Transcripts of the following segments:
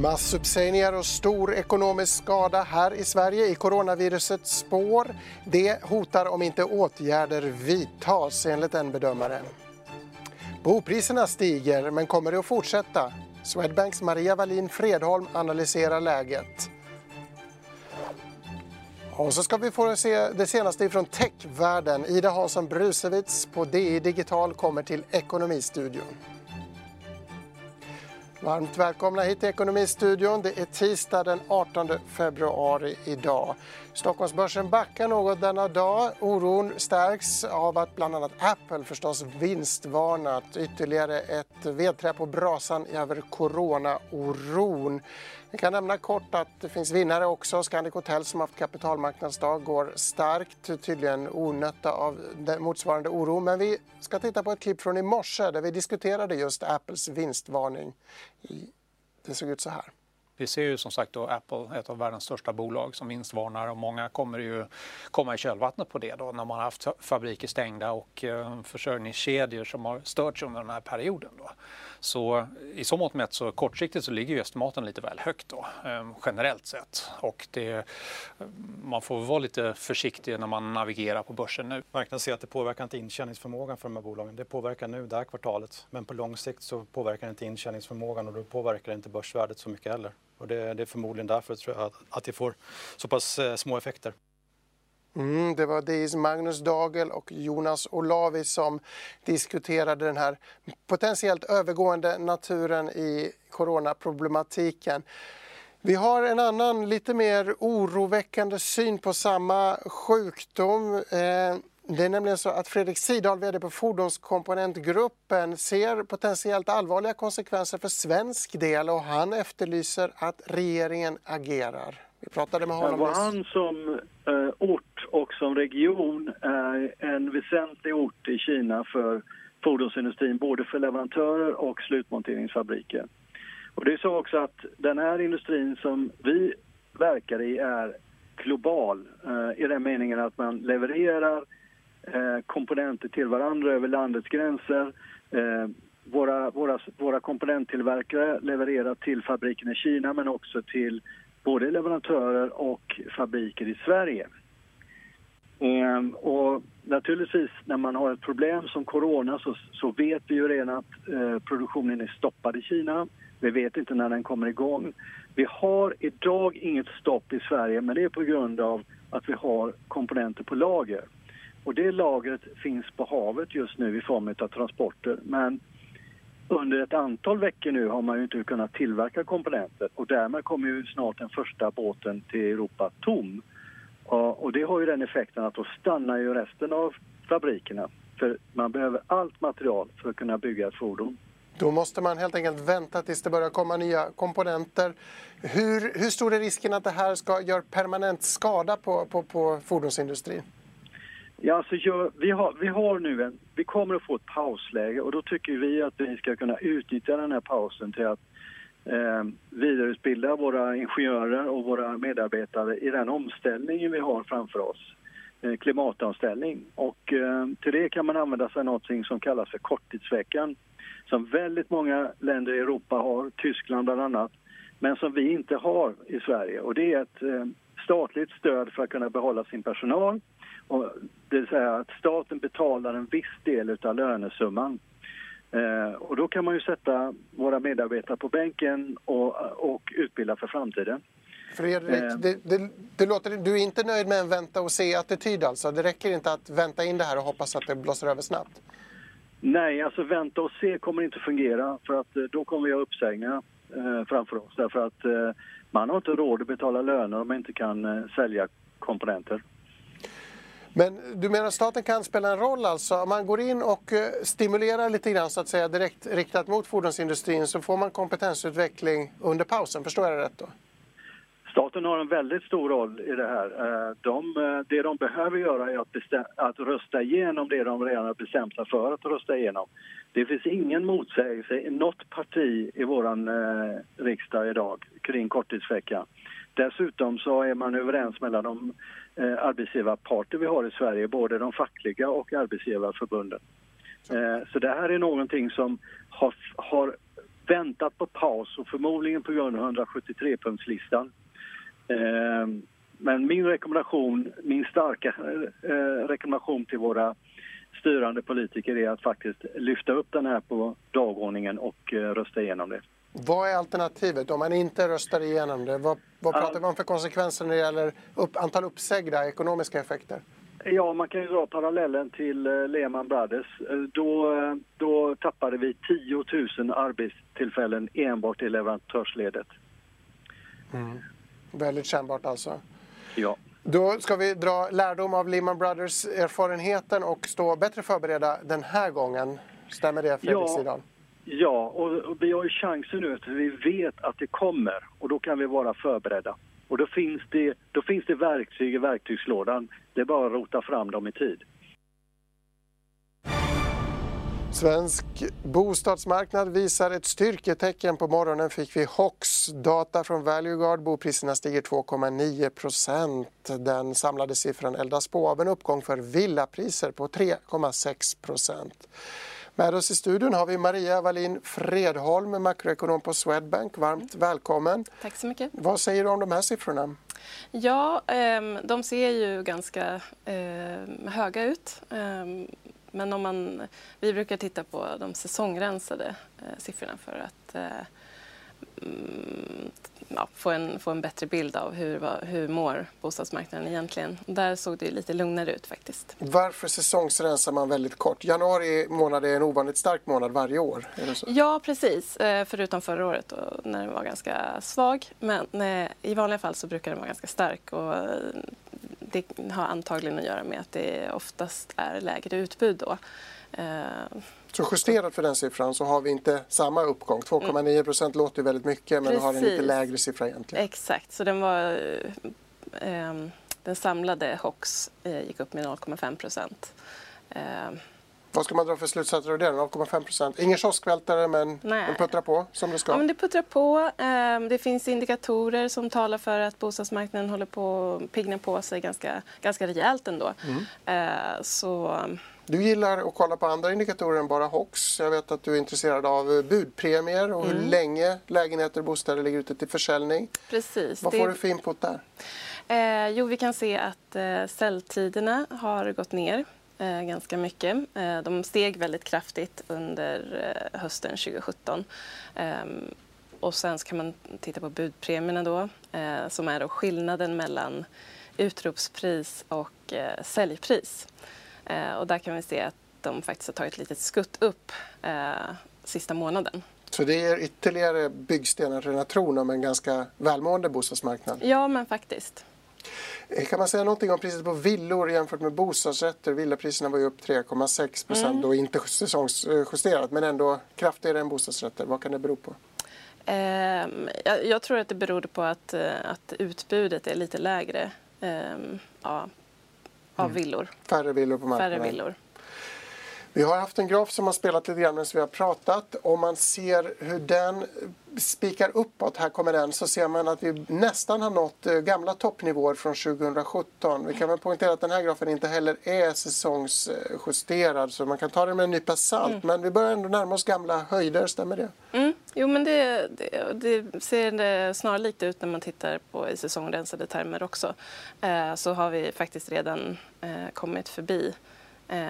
Massuppsägningar och stor ekonomisk skada här i Sverige i coronavirusets spår. Det hotar om inte åtgärder vidtas enligt en bedömare. Bopriserna stiger, men kommer det att fortsätta? Swedbanks Maria Wallin Fredholm analyserar läget. Och så ska vi få se det senaste från techvärlden. Ida Hansson Brusewitz på DI Digital kommer till Ekonomistudion. Varmt välkomna hit till Ekonomistudion. Det är tisdag den 18 februari idag. Stockholmsbörsen backar något denna dag. Oron stärks av att bland annat Apple förstås vinstvarnat. Ytterligare ett vedträ på brasan över coronaoron. Vi kan nämna kort att det finns vinnare också. Scandic Hotel som haft kapitalmarknadsdag går starkt, tydligen onötta av motsvarande oro. Men vi ska titta på ett klipp från i morse där vi diskuterade just Apples vinstvarning. Det såg ut så här. Vi ser ju som sagt då Apple, ett av världens största bolag, som vinstvarnar och många kommer ju komma i kölvattnet på det då när man har haft fabriker stängda och eh, försörjningskedjor som har störts under den här perioden. Då. Så i så mått mätt så kortsiktigt så ligger ju estimaten lite väl högt då, ehm, generellt sett. Och det, man får vara lite försiktig när man navigerar på börsen nu. Marknaden ser att det påverkar inte intjäningsförmågan för de här bolagen. Det påverkar nu det här kvartalet, men på lång sikt så påverkar det inte intjäningsförmågan och då påverkar det inte börsvärdet så mycket heller. Och det, det är förmodligen därför tror jag, att det får så pass eh, små effekter. Mm, det var DIs Magnus Dagel och Jonas Olavi som diskuterade den här potentiellt övergående naturen i coronaproblematiken. Vi har en annan, lite mer oroväckande syn på samma sjukdom. Eh, det är nämligen så att Fredrik Sidahl, vd på Fordonskomponentgruppen, ser potentiellt allvarliga konsekvenser för svensk del och han efterlyser att regeringen agerar. Vi pratade med honom. Wuhan som eh, ort och som region är en väsentlig ort i Kina för fordonsindustrin, både för leverantörer och slutmonteringsfabriker. Och det är så också att den här industrin som vi verkar i är global eh, i den meningen att man levererar eh, komponenter till varandra över landets gränser. Eh, våra, våra, våra komponenttillverkare levererar till fabriken i Kina men också till både leverantörer och fabriker i Sverige. Ehm, och naturligtvis när man har ett problem som corona så, så vet vi ju redan att eh, produktionen är stoppad i Kina. Vi vet inte när den kommer igång. Vi har idag inget stopp i Sverige men det är på grund av att vi har komponenter på lager. Och det lagret finns på havet just nu i form av transporter. Men under ett antal veckor nu har man ju inte kunnat tillverka komponenter och därmed kommer ju snart den första båten till Europa tom. Och det har ju den effekten att då stannar ju resten av fabrikerna. För man behöver allt material för att kunna bygga ett fordon. Då måste man helt enkelt vänta tills det börjar komma nya komponenter. Hur, hur stor är risken att det här ska göra permanent skada på, på, på fordonsindustrin? Ja, alltså, vi, har, vi har nu en, vi kommer att få ett pausläge och då tycker vi att vi ska kunna utnyttja den här pausen till att eh, vidareutbilda våra ingenjörer och våra medarbetare i den omställningen vi har framför oss. Eh, klimatomställning. Och eh, till det kan man använda sig av något som kallas för korttidsveckan. Som väldigt många länder i Europa har, Tyskland bland annat, men som vi inte har i Sverige. Och det är ett eh, statligt stöd för att kunna behålla sin personal och det vill säga att staten betalar en viss del av lönesumman. Eh, och då kan man ju sätta våra medarbetare på bänken och, och utbilda för framtiden. Fredrik, eh. det, det, det, låter, du är inte nöjd med en vänta och se-attityd alltså? Det räcker inte att vänta in det här och hoppas att det blåser över snabbt? Nej, alltså vänta och se kommer inte fungera för att eh, då kommer vi ha uppsägningar eh, framför oss. Därför att eh, man har inte råd att betala löner om man inte kan eh, sälja komponenter. Men du menar att staten kan spela en roll alltså? Om man går in och eh, stimulerar lite grann så att säga direkt riktat mot fordonsindustrin så får man kompetensutveckling under pausen, förstår jag det rätt då? Staten har en väldigt stor roll i det här. Eh, de, eh, det de behöver göra är att, bestäm, att rösta igenom det de redan har bestämt sig för att rösta igenom. Det finns ingen motsägelse i något parti i vår eh, riksdag idag kring korttidsvecka. Dessutom så är man överens mellan de eh, arbetsgivarparter vi har i Sverige, både de fackliga och arbetsgivarförbunden. Eh, så det här är någonting som har, har väntat på paus och förmodligen på grund av 173-punktslistan. Eh, men min rekommendation, min starka eh, rekommendation till våra styrande politiker är att faktiskt lyfta upp den här på dagordningen och eh, rösta igenom det. Vad är alternativet om man inte röstar igenom det? Vad, vad pratar vi om för konsekvenser när det gäller upp, antal uppsägda ekonomiska effekter? Ja, man kan ju dra parallellen till eh, Lehman Brothers. Eh, då, eh, då tappade vi 10 000 arbetstillfällen enbart i leverantörsledet. Mm. Väldigt kännbart alltså. Ja. Då ska vi dra lärdom av Lehman Brothers-erfarenheten och stå bättre förberedda den här gången. Stämmer det, Fredrik ja. Sidan? Ja, och, och vi har ju chansen nu eftersom vi vet att det kommer och då kan vi vara förberedda. Och då finns det, då finns det verktyg i verktygslådan. Det är bara att rota fram dem i tid. Svensk bostadsmarknad visar ett styrketecken. På morgonen fick vi HOX-data från Valueguard. Bopriserna stiger 2,9 procent. Den samlade siffran eldas på av en uppgång för villapriser på 3,6 procent. Med oss i studion har vi Maria Wallin Fredholm, makroekonom på Swedbank. Varmt välkommen. Tack så mycket. Vad säger du om de här siffrorna? Ja, ehm, de ser ju ganska ehm, höga ut. Ehm, men om man, vi brukar titta på de säsongrensade eh, siffrorna för att eh, ja, få, en, få en bättre bild av hur, hur mår bostadsmarknaden egentligen. Där såg det lite lugnare ut faktiskt. Varför säsongsrensar man väldigt kort? Januari månad är en ovanligt stark månad varje år. Ja, precis. Eh, förutom förra året då, när den var ganska svag. Men i vanliga fall så brukar den vara ganska stark. Och det har antagligen att göra med att det oftast är lägre utbud då. Eh, så justerat för den siffran så har vi inte samma uppgång. 2,9 procent mm. låter väldigt mycket men Precis. har en lite lägre siffra egentligen. Exakt, så den var eh, den samlade HOX eh, gick upp med 0,5 procent. Eh, vad ska man dra för slutsatser av det? 0,5 procent. Ingen kioskvältare men Nej. den puttrar på som det ska. Ja, men det puttrar på. Ehm, det finns indikatorer som talar för att bostadsmarknaden håller på att piggna på sig ganska, ganska rejält ändå. Mm. Ehm, så... Du gillar att kolla på andra indikatorer än bara HOX. Jag vet att du är intresserad av budpremier och mm. hur länge lägenheter och bostäder ligger ute till försäljning. Precis. Vad får det... du för input där? Eh, jo, vi kan se att eh, säljtiderna har gått ner eh, ganska mycket. Eh, de steg väldigt kraftigt under eh, hösten 2017. Ehm, och sen kan man titta på budpremierna då, eh, som är då skillnaden mellan utropspris och säljpris. Eh, och där kan vi se att de faktiskt har tagit ett litet skutt upp sista månaden. Så det ger ytterligare byggstenar till den här tron om en ganska välmående bostadsmarknad? Ja, men faktiskt. Eh, kan man säga någonting om priset på villor jämfört med bostadsrätter? Villapriserna var ju upp 3,6 procent mm. och inte säsongsjusterat men ändå kraftigare än bostadsrätter. Vad kan det bero på? Um, jag, jag, tror att det beror på att, uh, att utbudet är lite lägre um, ja, av mm. villor. Färre villor på marknaden. Färre villor. Vi har haft en graf som har spelat lite grann medan vi har pratat. Om man ser hur den spikar uppåt, här kommer den, så ser man att vi nästan har nått eh, gamla toppnivåer från 2017. Vi kan väl poängtera att den här grafen inte heller är säsongsjusterad så man kan ta den med en nypa salt. Mm. Men vi börjar ändå närma oss gamla höjder, stämmer det? Mm. Jo men det, det, det ser snarlikt ut när man tittar på i säsongrensade termer också. Eh, så har vi faktiskt redan eh, kommit förbi eh,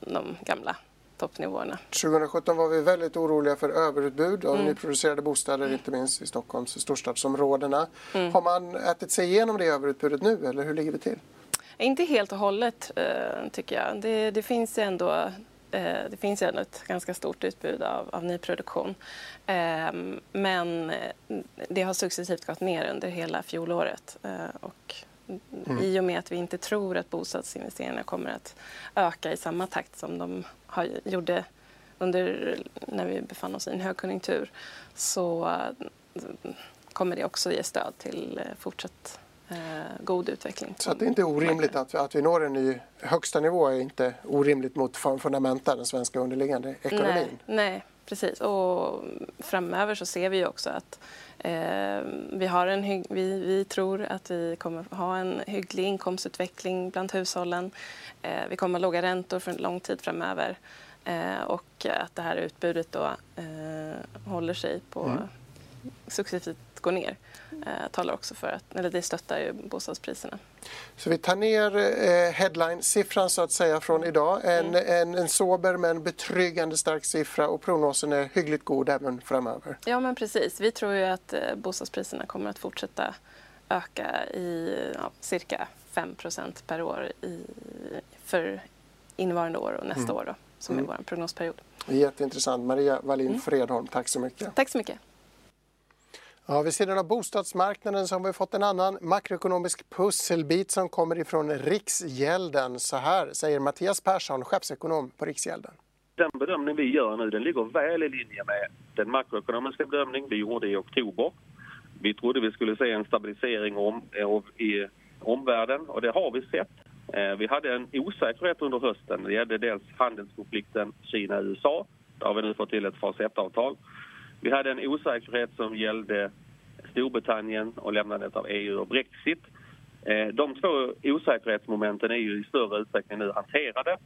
de gamla toppnivåerna. 2017 var vi väldigt oroliga för överutbud av mm. nyproducerade bostäder, mm. inte minst i Stockholms storstadsområdena. Mm. Har man ätit sig igenom det överutbudet nu eller hur ligger det till? Inte helt och hållet eh, tycker jag. Det, det finns ändå det finns ändå ett ganska stort utbud av, av nyproduktion. Eh, men det har successivt gått ner under hela fjolåret. Eh, och Mm. I och med att vi inte tror att bostadsinvesteringarna kommer att öka i samma takt som de har, gjorde under när vi befann oss i en högkonjunktur så eh, kommer det också ge stöd till eh, fortsatt eh, god utveckling. Så det är inte orimligt att, att vi når en ny högsta nivå är inte orimligt mot fundamenta, den svenska underliggande ekonomin? Nej, nej precis. Och framöver så ser vi också att Eh, vi, har en vi, vi tror att vi kommer ha en hygglig inkomstutveckling bland hushållen. Eh, vi kommer ha låga räntor för en lång tid framöver. Eh, och att det här utbudet då eh, håller sig på mm. successivt går ner eh, talar också för att, eller det stöttar ju bostadspriserna. Så vi tar ner eh, headline-siffran så att säga från idag. En, mm. en, en sober men betryggande stark siffra och prognosen är hyggligt god även framöver. Ja men precis. Vi tror ju att eh, bostadspriserna kommer att fortsätta öka i ja, cirka 5% per år i, för innevarande år och nästa mm. år då, som mm. är vår prognosperiod. Jätteintressant. Maria Wallin mm. Fredholm, tack så mycket. Tack så mycket. Ja, vid sidan av bostadsmarknaden så har vi fått en annan makroekonomisk pusselbit som kommer ifrån Riksgälden. Så här säger Mattias Persson, chefsekonom på Riksgälden. Den bedömning vi gör nu den ligger väl i linje med den makroekonomiska bedömning vi gjorde i oktober. Vi trodde vi skulle se en stabilisering om, i omvärlden och det har vi sett. Eh, vi hade en osäkerhet under hösten. Det gällde dels handelskonflikten Kina-USA. Där har vi nu fått till ett fas 1-avtal. Vi hade en osäkerhet som gällde Storbritannien och lämnandet av EU och Brexit. Eh, de två osäkerhetsmomenten är ju i större utsträckning nu hanterade.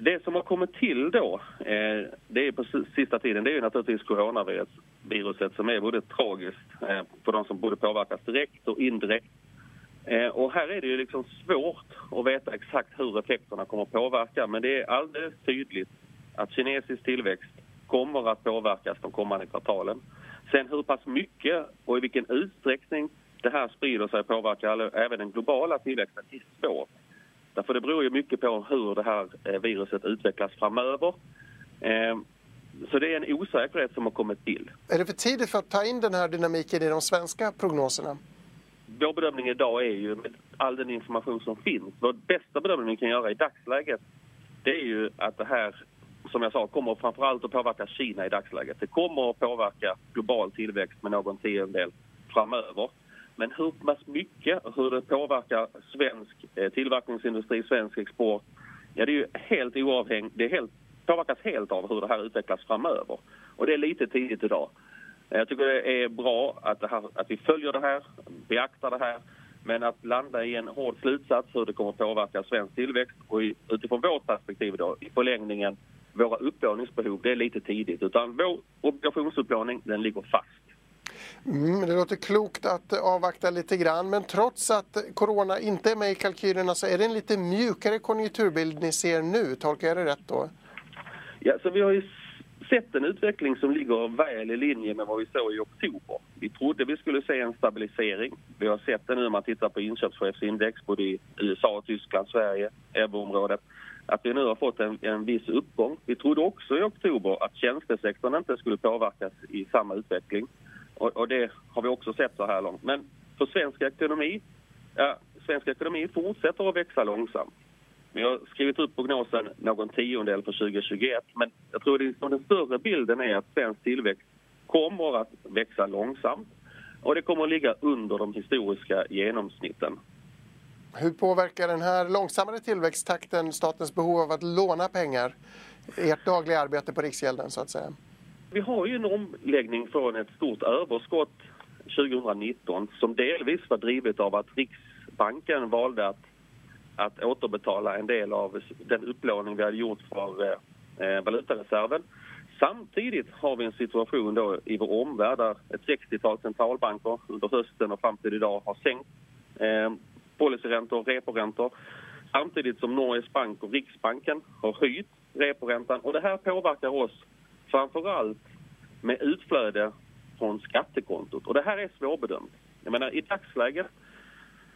Det som har kommit till då, eh, det är på sista tiden, det är ju naturligtvis coronaviruset som är både tragiskt eh, för de som både påverkas direkt och indirekt. Och här är det ju liksom svårt att veta exakt hur effekterna kommer att påverka men det är alldeles tydligt att kinesisk tillväxt kommer att påverkas de kommande kvartalen. Sen hur pass mycket och i vilken utsträckning det här sprider sig påverkar även den globala tillväxten är svårt. Därför det beror ju mycket på hur det här eh, viruset utvecklas framöver. Ehm, så det är en osäkerhet som har kommit till. Är det för tidigt för att ta in den här dynamiken i de svenska prognoserna? Vår bedömning idag är ju med all den information som finns. Vår bästa bedömning vi kan göra i dagsläget det är ju att det här som jag sa, kommer framförallt att påverka Kina i dagsläget. Det kommer att påverka global tillväxt med någon tiondel framöver. Men hur pass mycket och hur det påverkar svensk eh, tillverkningsindustri, svensk export, ja det är ju helt oavhängigt, det är helt, påverkas helt av hur det här utvecklas framöver. Och det är lite tidigt idag. Jag tycker det är bra att, här, att vi följer det här, beaktar det här, men att landa i en hård slutsats hur det kommer att påverka svensk tillväxt och utifrån vårt perspektiv då, i förlängningen våra upplåningsbehov, det är lite tidigt. Utan vår obligationsupplåning, den ligger fast. Mm, det låter klokt att avvakta lite grann, men trots att corona inte är med i kalkylerna så är det en lite mjukare konjunkturbild ni ser nu, tolkar jag det rätt då? Ja, så vi har ju sett en utveckling som ligger väl i linje med vad vi såg i oktober. Vi trodde vi skulle se en stabilisering. Vi har sett det nu om man tittar på inköpschefsindex både i USA, Tyskland, Sverige, euroområdet att vi nu har fått en, en viss uppgång. Vi trodde också i oktober att tjänstesektorn inte skulle påverkas i samma utveckling. Och, och det har vi också sett så här långt. Men för svensk ekonomi, ja, svensk ekonomi fortsätter att växa långsamt. Vi har skrivit upp prognosen någon tiondel för 2021 men jag tror att den större bilden är att svensk tillväxt kommer att växa långsamt och det kommer att ligga under de historiska genomsnitten. Hur påverkar den här långsammare tillväxttakten statens behov av att låna pengar? Ert dagliga arbete på Riksgälden så att säga. Vi har ju en omläggning från ett stort överskott 2019 som delvis var drivet av att Riksbanken valde att, att återbetala en del av den upplåning vi hade gjort för eh, valutareserven. Samtidigt har vi en situation då i vår omvärld där ett 60-tal centralbanker under hösten och fram till idag har sänkt eh, policyräntor, reporäntor. Samtidigt som Norges bank och Riksbanken har höjt reporäntan. Och det här påverkar oss framförallt med utflöde från skattekontot. Och det här är svårbedömt. Jag menar, i dagsläget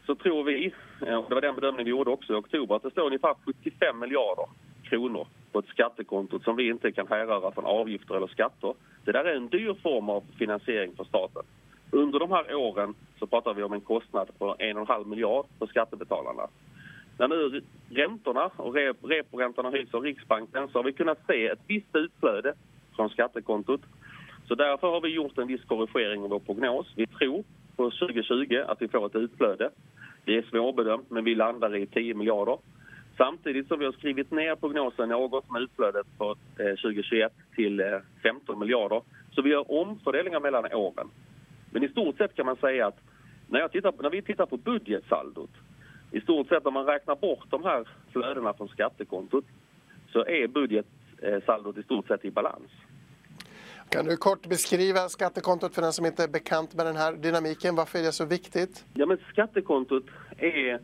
så tror vi, eh, och det var den bedömningen vi gjorde också i oktober, att det står ungefär 75 miljarder kronor på ett skattekonto som vi inte kan härröra från avgifter eller skatter. Det där är en dyr form av finansiering för staten. Under de här åren så pratar vi om en kostnad på 1,5 miljard för skattebetalarna. När nu räntorna och reporäntorna höjs av Riksbanken så har vi kunnat se ett visst utflöde från skattekontot. Så därför har vi gjort en viss korrigering av vår prognos. Vi tror på 2020 att vi får ett utflöde. Det är svårbedömt, men vi landar i 10 miljarder. Samtidigt som vi har skrivit ner prognosen något med utflödet för eh, 2021 till eh, 15 miljarder. Så vi gör omfördelningar mellan åren. Men i stort sett kan man säga att när, jag tittar, när vi tittar på budgetsaldot, i stort sett om man räknar bort de här flödena från skattekontot, så är budget, bytessaldot i stort sett i balans. Kan du kort beskriva skattekontot för den som inte är bekant med den här dynamiken? Varför är det så viktigt? Ja, men skattekontot är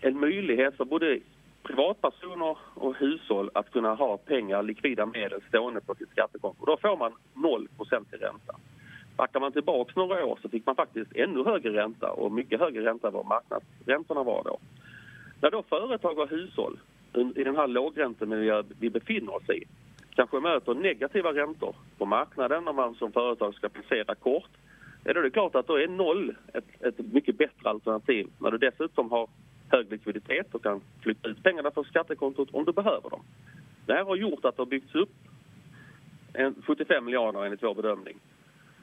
en möjlighet för både privatpersoner och hushåll att kunna ha pengar, likvida medel stående på sitt skattekonto. Då får man 0 i ränta. Backar man tillbaka några år så fick man faktiskt ännu högre ränta och mycket högre ränta än vad marknadsräntorna var då. När då företag och hushåll i den här lågräntemiljö vi befinner oss i kanske möter negativa räntor på marknaden om man som företag ska placera kort, är det klart att då är noll ett, ett mycket bättre alternativ när du dessutom har hög likviditet och kan flytta ut pengarna från skattekontot om du behöver dem. Det här har gjort att det har byggts upp 75 miljarder enligt vår bedömning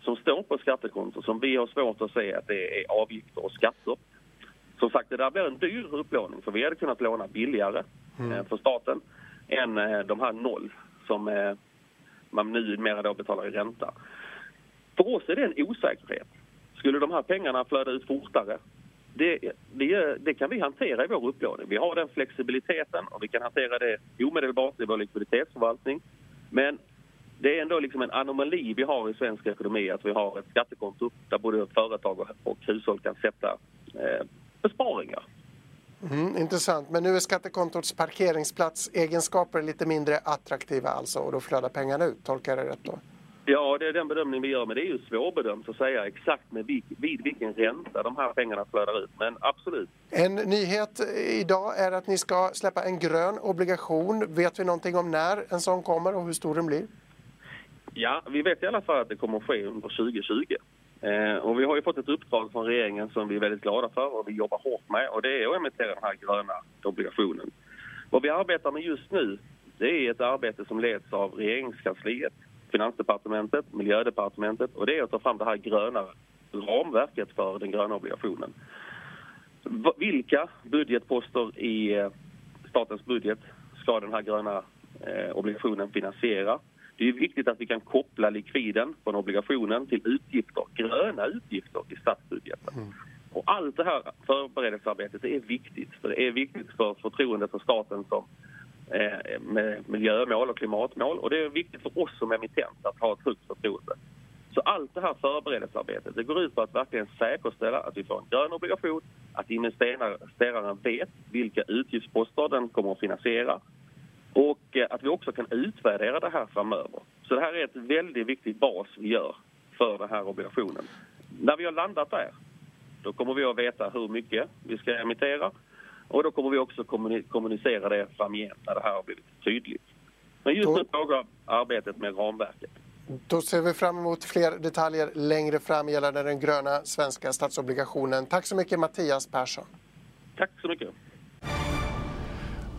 som står på skattekontot som vi har svårt att se att det är avgifter och skatter. Som sagt, det där blir en dyr upplåning för vi hade kunnat låna billigare mm. Eh, för staten än eh, de här noll som eh, man numera då betalar i ränta. För oss är det en osäkerhet. Skulle de här pengarna flöda ut fortare? Det, det, det, kan vi hantera i vår upplåning. Vi har den flexibiliteten och vi kan hantera det omedelbart i vår likviditetsförvaltning. Men det är ändå liksom en anomali vi har i svensk ekonomi att vi har ett skattekonto där både företag och hushåll kan sätta eh, besparingar. Mm, intressant, men nu är skattekontots parkeringsplatsegenskaper lite mindre attraktiva alltså och då flödar pengarna ut, tolkar jag det rätt då? Ja, det är den bedömning vi gör, men det är ju svårbedömt att säga exakt med vid, vid vilken ränta de här pengarna flödar ut, men absolut. En nyhet idag är att ni ska släppa en grön obligation. Vet vi någonting om när en sån kommer och hur stor den blir? Ja, vi vet i alla fall att det kommer att ske under 2020. Eh, och vi har ju fått ett uppdrag från regeringen som vi är väldigt glada för och vi jobbar hårt med och det är att emittera den här gröna obligationen. Vad vi arbetar med just nu det är ett arbete som leds av regeringskansliet, Finansdepartementet, Miljödepartementet och det är att ta fram det här gröna ramverket för den gröna obligationen. Vilka budgetposter i eh, statens budget ska den här gröna eh, obligationen finansiera? Det är viktigt att vi kan koppla likviden från obligationen till utgifter, gröna utgifter i statsbudgeten. Mm. Och allt det här förberedelsearbetet är viktigt. För det är viktigt för förtroendet för staten som eh, med miljömål och klimatmål och det är viktigt för oss som emittent att ha ett högt förtroende. Så allt det här förberedelsearbetet det går ut på att verkligen säkerställa att vi får en grön obligation, att investeraren vet vilka utgiftsposter den kommer att finansiera och eh, att vi också kan utvärdera det här framöver. Så det här är ett väldigt viktigt bas vi gör för den här obligationen. När vi har landat där, då kommer vi att veta hur mycket vi ska emittera och då kommer vi också kommunicera det framgent när det här har blivit tydligt. Men just nu pågår arbetet med ramverket. Då ser vi fram emot fler detaljer längre fram gällande den gröna svenska statsobligationen. Tack så mycket Mattias Persson. Tack så mycket.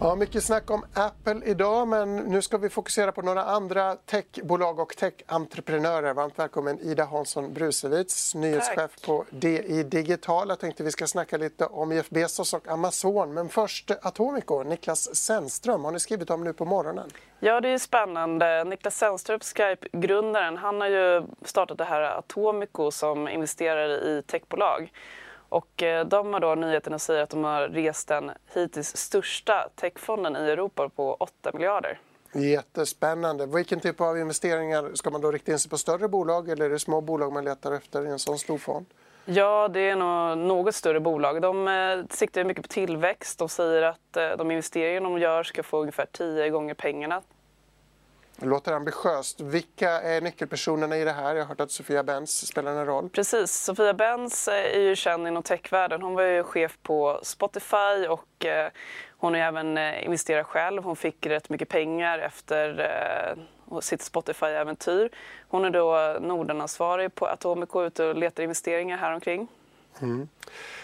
Ja, mycket snack om Apple idag, men nu ska vi fokusera på några andra techbolag och techentreprenörer. Varmt välkommen Ida Hansson Brusewitz, nyhetschef Tack. på DI Digital. Jag tänkte vi ska snacka lite om Jeff Bezos och Amazon. Men först Atomico, Niklas Sennström har ni skrivit om nu på morgonen. Ja, det är spännande. Niklas Sennström, Skype-grundaren, han har ju startat det här Atomico som investerar i techbolag. Och eh, de har då nyheten att säga att de har rest den hittills största techfonden i Europa på 8 miljarder. Jättespännande. Vilken typ av investeringar ska man då rikta in sig på? Större bolag eller är det små bolag man letar efter i en sån stor fond? Ja, det är nog något större bolag. De eh, siktar mycket på tillväxt. De säger att eh, de investeringar de gör ska få ungefär 10 gånger pengarna det låter ambitiöst. Vilka är nyckelpersonerna i det här? Jag har hört att Sofia Benz spelar en roll. Precis. Sofia Benz eh, är ju känd inom techvärlden. Hon var ju chef på Spotify och eh, hon har även eh, investerat själv. Hon fick rätt mycket pengar efter sitt Spotify-äventyr. Hon är då Nordenansvarig på Atomico ute och letar investeringar häromkring. Mm.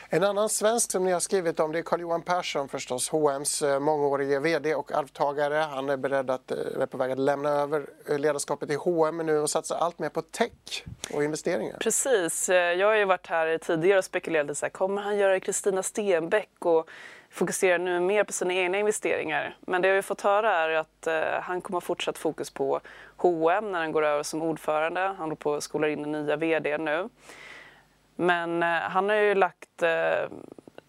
En annan svensk som ni har skrivit om det är Carl-Johan Persson förstås, H&M's eh, mångårige VD och arvtagare. Han är beredd att, eh, är på väg att lämna över eh, ledarskapet i H&M nu och satsa allt mer på tech och investeringar. Precis. Jag har ju varit här tidigare och spekulerat så här, kommer han göra Kristina Stenbeck och fokuserar nu mer på sina egna investeringar. Men det jag har fått höra är att han kommer ha fortsatt fokus på H&M när han går över som ordförande. Han håller på att skola in den nya VD nu. Men eh, han har ju lagt eh,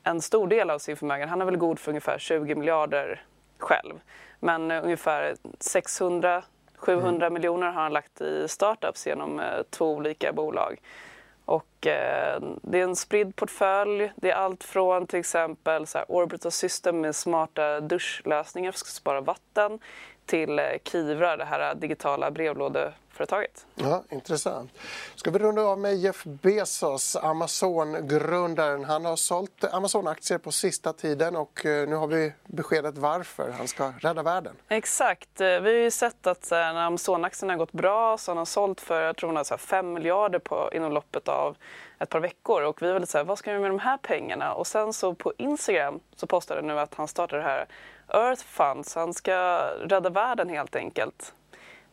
en stor del av sin förmögenhet, han är väl god för ungefär 20 miljarder själv. Men ungefär 600 700 mm. miljoner har han lagt i startups genom två olika bolag. Och, eh, det är en spridd portfölj. Det är allt från till exempel så här, Orbital System med smarta duschlösningar för att spara vatten till eh, Kivra, det här digitala brevlådeföretaget. Ja, intressant. Ska vi runda av med Jeff Bezos, Amazon-grundaren. Han har sålt Amazon-aktier på sista tiden och eh, nu har vi beskedet varför han ska rädda världen. Exakt. Eh, vi har ju sett att när Amazon-aktierna har gått bra så har han sålt för jag tror 5 miljarder på, inom loppet av ett par veckor och vi var lite så här, vad ska vi med de här pengarna? Och sen så på Instagram så postade nu att han startar det här Earth Funds. Han ska rädda världen helt enkelt.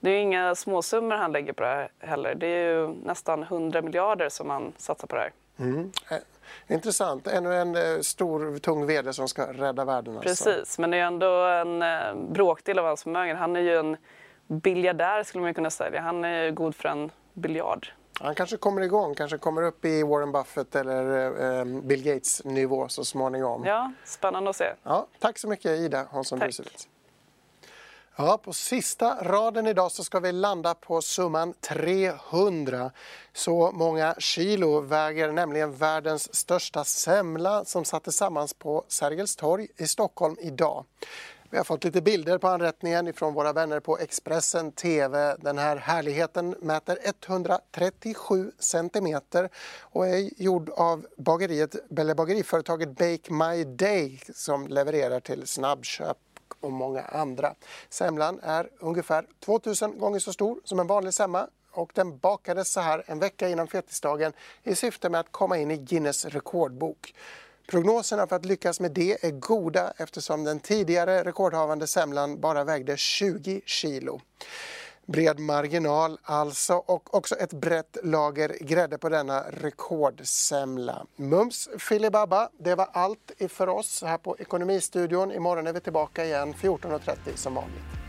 Det är inga småsummor han lägger på det här heller. Det är ju nästan 100 miljarder som han satsar på det här. Mm. Eh, intressant. Ännu en eh, stor, tung vd som ska rädda världen. Alltså. Precis, men det är ändå en eh, bråkdel av hans förmögenhet. Han är ju en biljardär skulle man kunna säga. Han är ju god för en biljard. Han kanske kommer igång, kanske kommer upp i Warren Buffett eller eh, Bill Gates nivå så småningom. Ja, spännande att se. Ja, tack så mycket Ida Hansson Brusewitz. Ja, på sista raden idag så ska vi landa på summan 300. Så många kilo väger nämligen världens största semla som sattes samman på Sergels torg i Stockholm idag. Vi har fått lite bilder på anrättningen från våra vänner på Expressen TV. Den här härligheten mäter 137 centimeter och är gjord av bageriet, eller bageriföretaget Bake My Day som levererar till snabbköp och många andra. Semlan är ungefär 2000 gånger så stor som en vanlig semma och den bakades så här en vecka innan fettisdagen i syfte med att komma in i Guinness rekordbok. Prognoserna för att lyckas med det är goda eftersom den tidigare rekordhavande semlan bara vägde 20 kilo. Bred marginal alltså och också ett brett lager grädde på denna rekordsemla. Mums filibabba, det var allt för oss här på Ekonomistudion. Imorgon är vi tillbaka igen 14.30 som vanligt.